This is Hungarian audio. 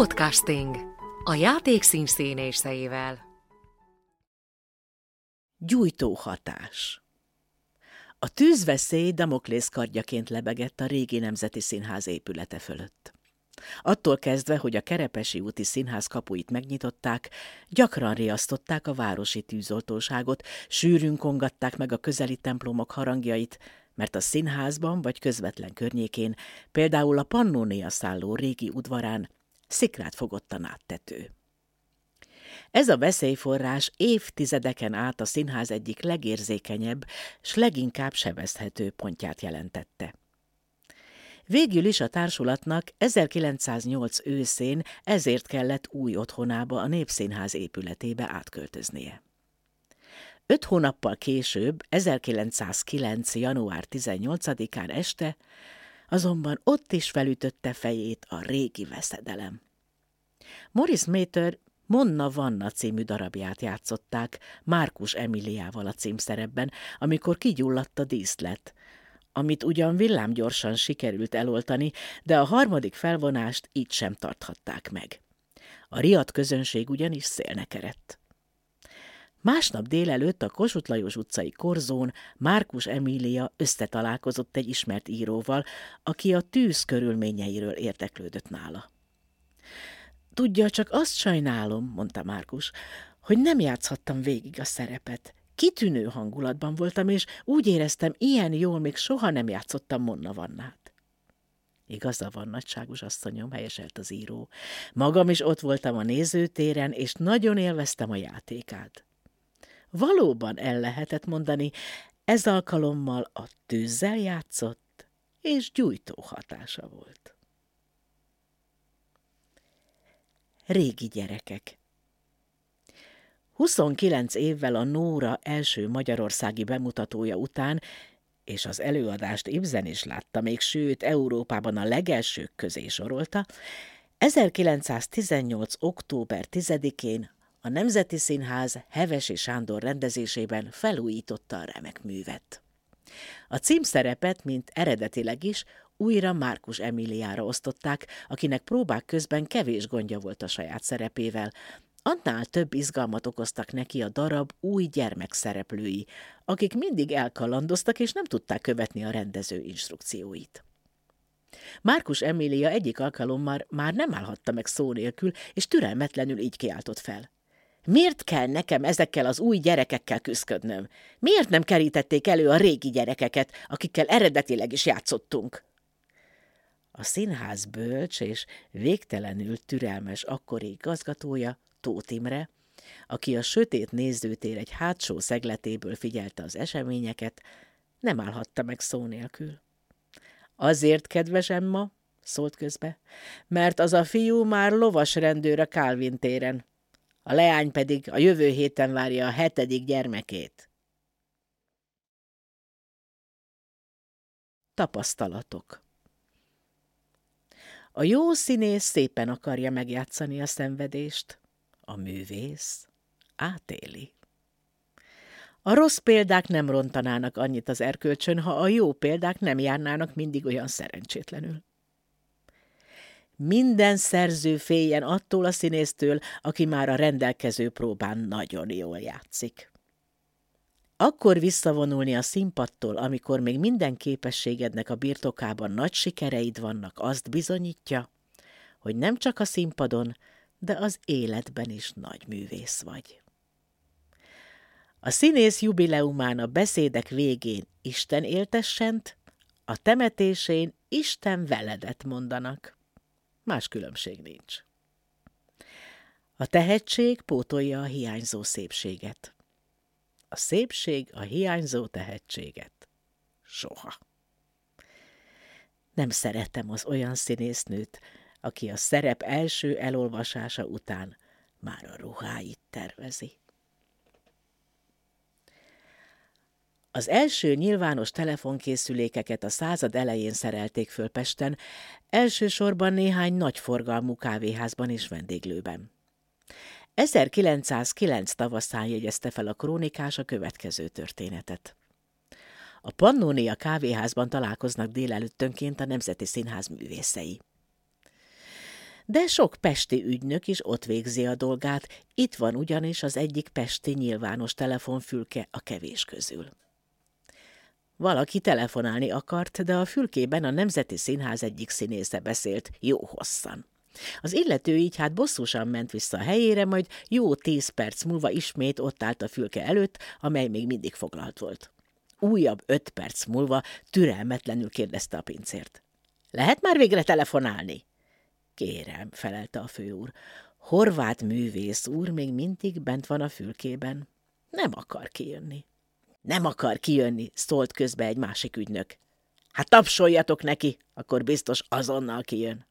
Podcasting. A játék színszínészeivel. Gyújtó hatás A tűzveszély Damoklész kardjaként lebegett a régi Nemzeti Színház épülete fölött. Attól kezdve, hogy a Kerepesi úti színház kapuit megnyitották, gyakran riasztották a városi tűzoltóságot, sűrűn kongatták meg a közeli templomok harangjait, mert a színházban vagy közvetlen környékén, például a Pannónia szálló régi udvarán szikrát fogott a náttető. Ez a veszélyforrás évtizedeken át a színház egyik legérzékenyebb, s leginkább sebezhető pontját jelentette. Végül is a társulatnak 1908 őszén ezért kellett új otthonába a Népszínház épületébe átköltöznie. Öt hónappal később, 1909. január 18-án este azonban ott is felütötte fejét a régi veszedelem. Morris Mater Monna Vanna című darabját játszották Márkus Emiliával a címszerepben, amikor kigyulladt a díszlet, amit ugyan villámgyorsan sikerült eloltani, de a harmadik felvonást így sem tarthatták meg. A riadt közönség ugyanis szélnek erett. Másnap délelőtt a Kossuth Lajos utcai korzón Márkus Emília összetalálkozott egy ismert íróval, aki a tűz körülményeiről érdeklődött nála. Tudja, csak azt sajnálom, mondta Márkus, hogy nem játszhattam végig a szerepet. Kitűnő hangulatban voltam, és úgy éreztem, ilyen jól még soha nem játszottam Monna Vannát. Igaza van, nagyságos asszonyom, helyeselt az író. Magam is ott voltam a nézőtéren, és nagyon élveztem a játékát. Valóban el lehetett mondani, ez alkalommal a tűzzel játszott, és gyújtó hatása volt. Régi gyerekek 29 évvel a Nóra első magyarországi bemutatója után, és az előadást Ibzen is látta még, sőt, Európában a legelsők közé sorolta, 1918. október 10-én a Nemzeti Színház Hevesi Sándor rendezésében felújította a remek művet. A címszerepet, mint eredetileg is, újra Márkus Emiliára osztották, akinek próbák közben kevés gondja volt a saját szerepével, Annál több izgalmat okoztak neki a darab új gyermekszereplői, akik mindig elkalandoztak és nem tudták követni a rendező instrukcióit. Márkus Emília egyik alkalommal már nem állhatta meg szó nélkül, és türelmetlenül így kiáltott fel. Miért kell nekem ezekkel az új gyerekekkel küzdködnöm? Miért nem kerítették elő a régi gyerekeket, akikkel eredetileg is játszottunk? A színház bölcs és végtelenül türelmes akkori igazgatója Tóth Imre, aki a sötét nézőtér egy hátsó szegletéből figyelte az eseményeket, nem állhatta meg szó nélkül. Azért, kedves Emma, szólt közbe, mert az a fiú már lovas rendőr a Calvin téren, a leány pedig a jövő héten várja a hetedik gyermekét. Tapasztalatok A jó színész szépen akarja megjátszani a szenvedést, a művész átéli. A rossz példák nem rontanának annyit az erkölcsön, ha a jó példák nem járnának mindig olyan szerencsétlenül. Minden szerző féljen attól a színésztől, aki már a rendelkező próbán nagyon jól játszik. Akkor visszavonulni a színpadtól, amikor még minden képességednek a birtokában nagy sikereid vannak, azt bizonyítja, hogy nem csak a színpadon, de az életben is nagy művész vagy. A színész jubileumán a beszédek végén Isten éltessent, a temetésén Isten veledet mondanak. Más különbség nincs. A tehetség pótolja a hiányzó szépséget. A szépség a hiányzó tehetséget. Soha. Nem szeretem az olyan színésznőt, aki a szerep első elolvasása után már a ruháit tervezi. Az első nyilvános telefonkészülékeket a század elején szerelték föl Pesten, elsősorban néhány nagyforgalmú kávéházban és vendéglőben. 1909 tavaszán jegyezte fel a krónikás a következő történetet. A Pannónia kávéházban találkoznak délelőttönként a Nemzeti Színház művészei. De sok pesti ügynök is ott végzi a dolgát, itt van ugyanis az egyik pesti nyilvános telefonfülke a kevés közül. Valaki telefonálni akart, de a fülkében a Nemzeti Színház egyik színésze beszélt jó hosszan. Az illető így hát bosszusan ment vissza a helyére, majd jó tíz perc múlva ismét ott állt a fülke előtt, amely még mindig foglalt volt. Újabb öt perc múlva türelmetlenül kérdezte a pincért. Lehet már végre telefonálni? Kérem, felelte a főúr. Horvát művész úr még mindig bent van a fülkében. Nem akar kijönni. Nem akar kijönni, szólt közbe egy másik ügynök. Hát tapsoljatok neki, akkor biztos azonnal kijön.